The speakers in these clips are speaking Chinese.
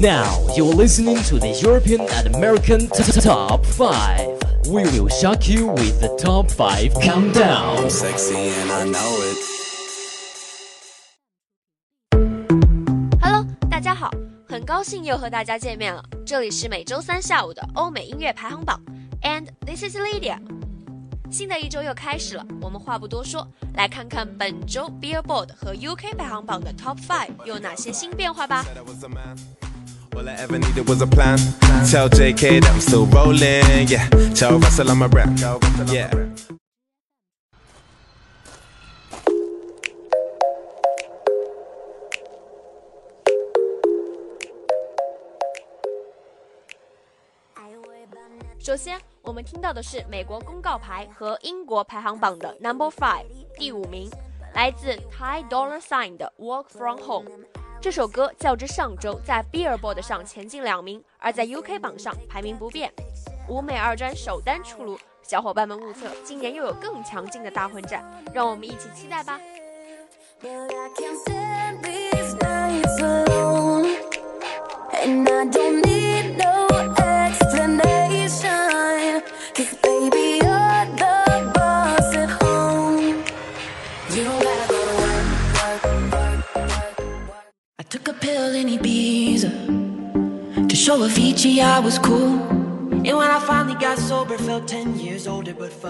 Now you're listening to the European and American Top 5. We will shock you with the Top 5 Countdown. Sexy and I know it. Hello，大家好，很高兴又和大家见面了。这里是每周三下午的欧美音乐排行榜，and this is Lydia。新的一周又开始了，我们话不多说，来看看本周 Billboard 和 UK 排行榜的 Top Five 有哪些新变化吧。That I was a man. All I ever needed was a plan. Tell JK that I'm still rolling. Yeah. Tell Russell I'm a rap. Yeah. 首先，我们听到的是美国公告牌和英国排行榜的 Number Five 第五名，来自 Ty Dolla Sign 的 Walk From Home。 这首歌较之上周在 Billboard 上前进两名，而在 UK 榜上排名不变。舞美二专首单出炉，小伙伴们目测今年又有更强劲的大混战，让我们一起期待吧。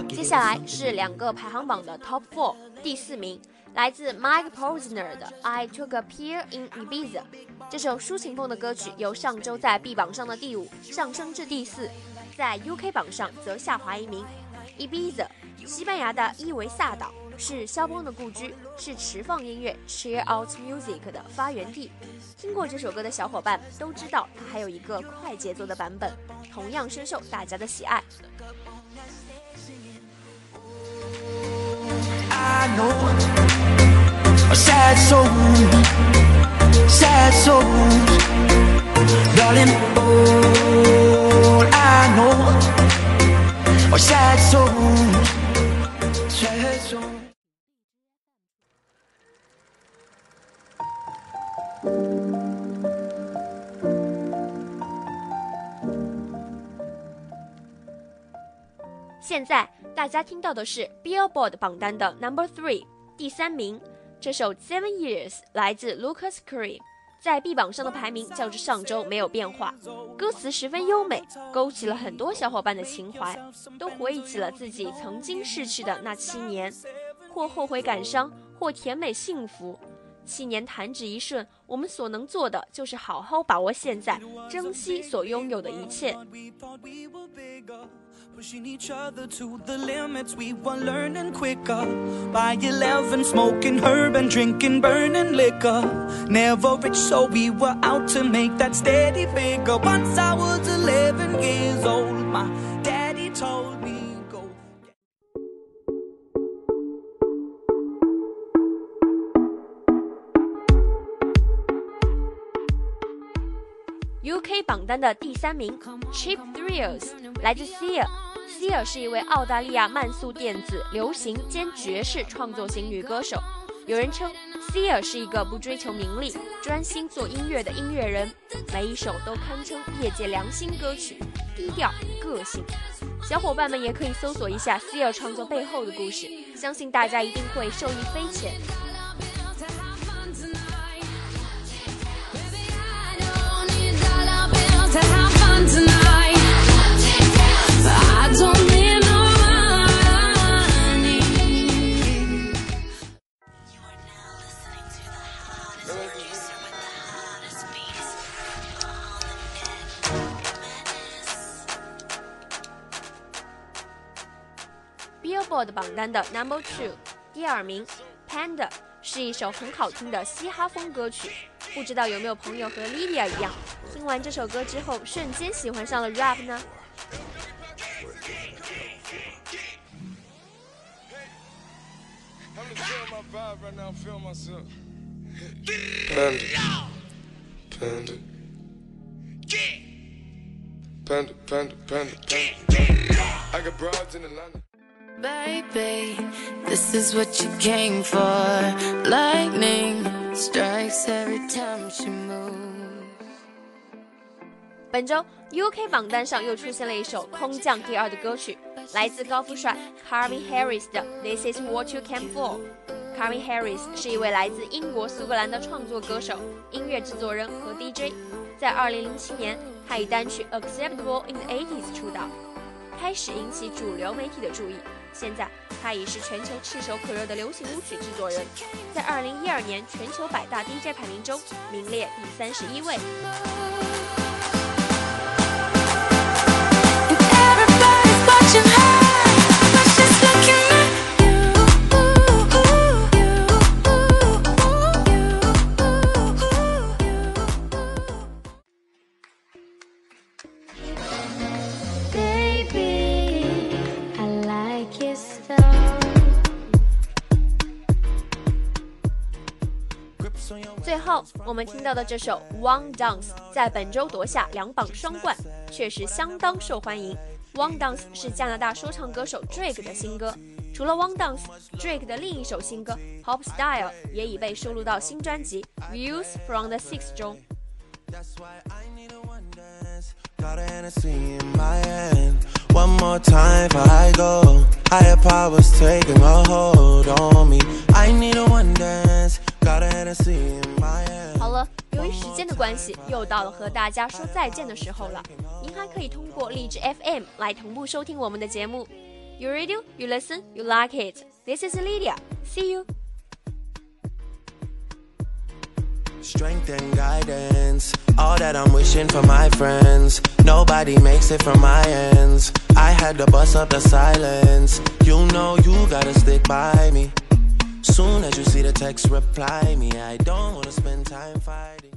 接下来是两个排行榜的 Top Four，第四名来自 Mike Posner 的《I Took a Pill in Ibiza》。这首抒情风的歌曲由上周在 B 榜上的第五上升至第四，在 UK 榜上则下滑一名。Ibiza，西班牙的伊维萨岛，是肖邦的故居，是持放音乐 Cheer Out Music） 的发源地。听过这首歌的小伙伴都知道，它还有一个快节奏的版本，同样深受大家的喜爱。Oh, sad souls, 现在大家听到的是 Billboard 榜单的 Number Three 第三名，这首 Seven Years 来自 Lucas Crea，在 B 榜上的排名较之上周没有变化，歌词十分优美，勾起了很多小伙伴的情怀，都回忆起了自己曾经逝去的那七年，或后悔感伤，或甜美幸福。七年弹指一瞬，我们所能做的就是好好把握现在，珍惜所拥有的一切。We thought we were bigger, pushing each other to the limits. We were learning quicker. By 11, smoking herb and drinking burning liquor. Never rich, so we were out to make that steady figure. Once I was 11 years old, my dad. UK 榜单的第三名，Cheap Thrills 来自 Sia。Sia 是一位澳大利亚慢速电子、流行兼爵士创作型女歌手。有人称 Sia 是一个不追求名利、专心做音乐的音乐人，每一首都堪称业界良心歌曲，低调个性。小伙伴们也可以搜索一下 Sia 创作背后的故事，相信大家一定会受益匪浅。Billboard 榜单的 Number Two， 第二名，Panda 是一首很好听的嘻哈风歌曲。 不知道有没有朋友和 Lydia 一样，听完这首歌之后瞬间喜欢上了 rap 呢？Baby this is what you came for lightning strikes every time she moves 本周 UK 榜单上又出现了一首空降第二的歌曲，来自高富帅 Carvin Harris 的《This Is What You Came For》。Carvin Harris 是一位来自英国苏格兰的创作歌手、音乐制作人和 DJ。在2007年，他以单曲《Acceptable in the 80s》出道，开始引起主流媒体的注意。现在，他已是全球炙手可热的流行舞曲制作人，在二零一二年全球百大 DJ 排名中名列第三十一位。最后，我们听到的这首《One Dance》在本周夺下两榜双冠，确实相当受欢迎。《One Dance》是加拿大说唱歌手 Drake 的新歌。除了《One Dance》，Drake 的另一首新歌《Pop Style》也已被收录到新专辑《Views from the Six》中。That's why I need a one dance. Got a Hennessy in my hand. One more time before I go. Higher powers taking a hold on me. I need a one dance. 好了，由于时间的关系，又到了和大家说再见的时候了。您还可以通过荔枝 FM 来同步收听我们的节目。You radio, you listen, you like it. This is Lydia. See you. Strength and guidance. All that I'm wishing for my friends. Nobody makes it from my ends. I had to bust up the silence. You know you gotta stick by me. Soon as you see the text, reply me. I don't wanna spend time fighting.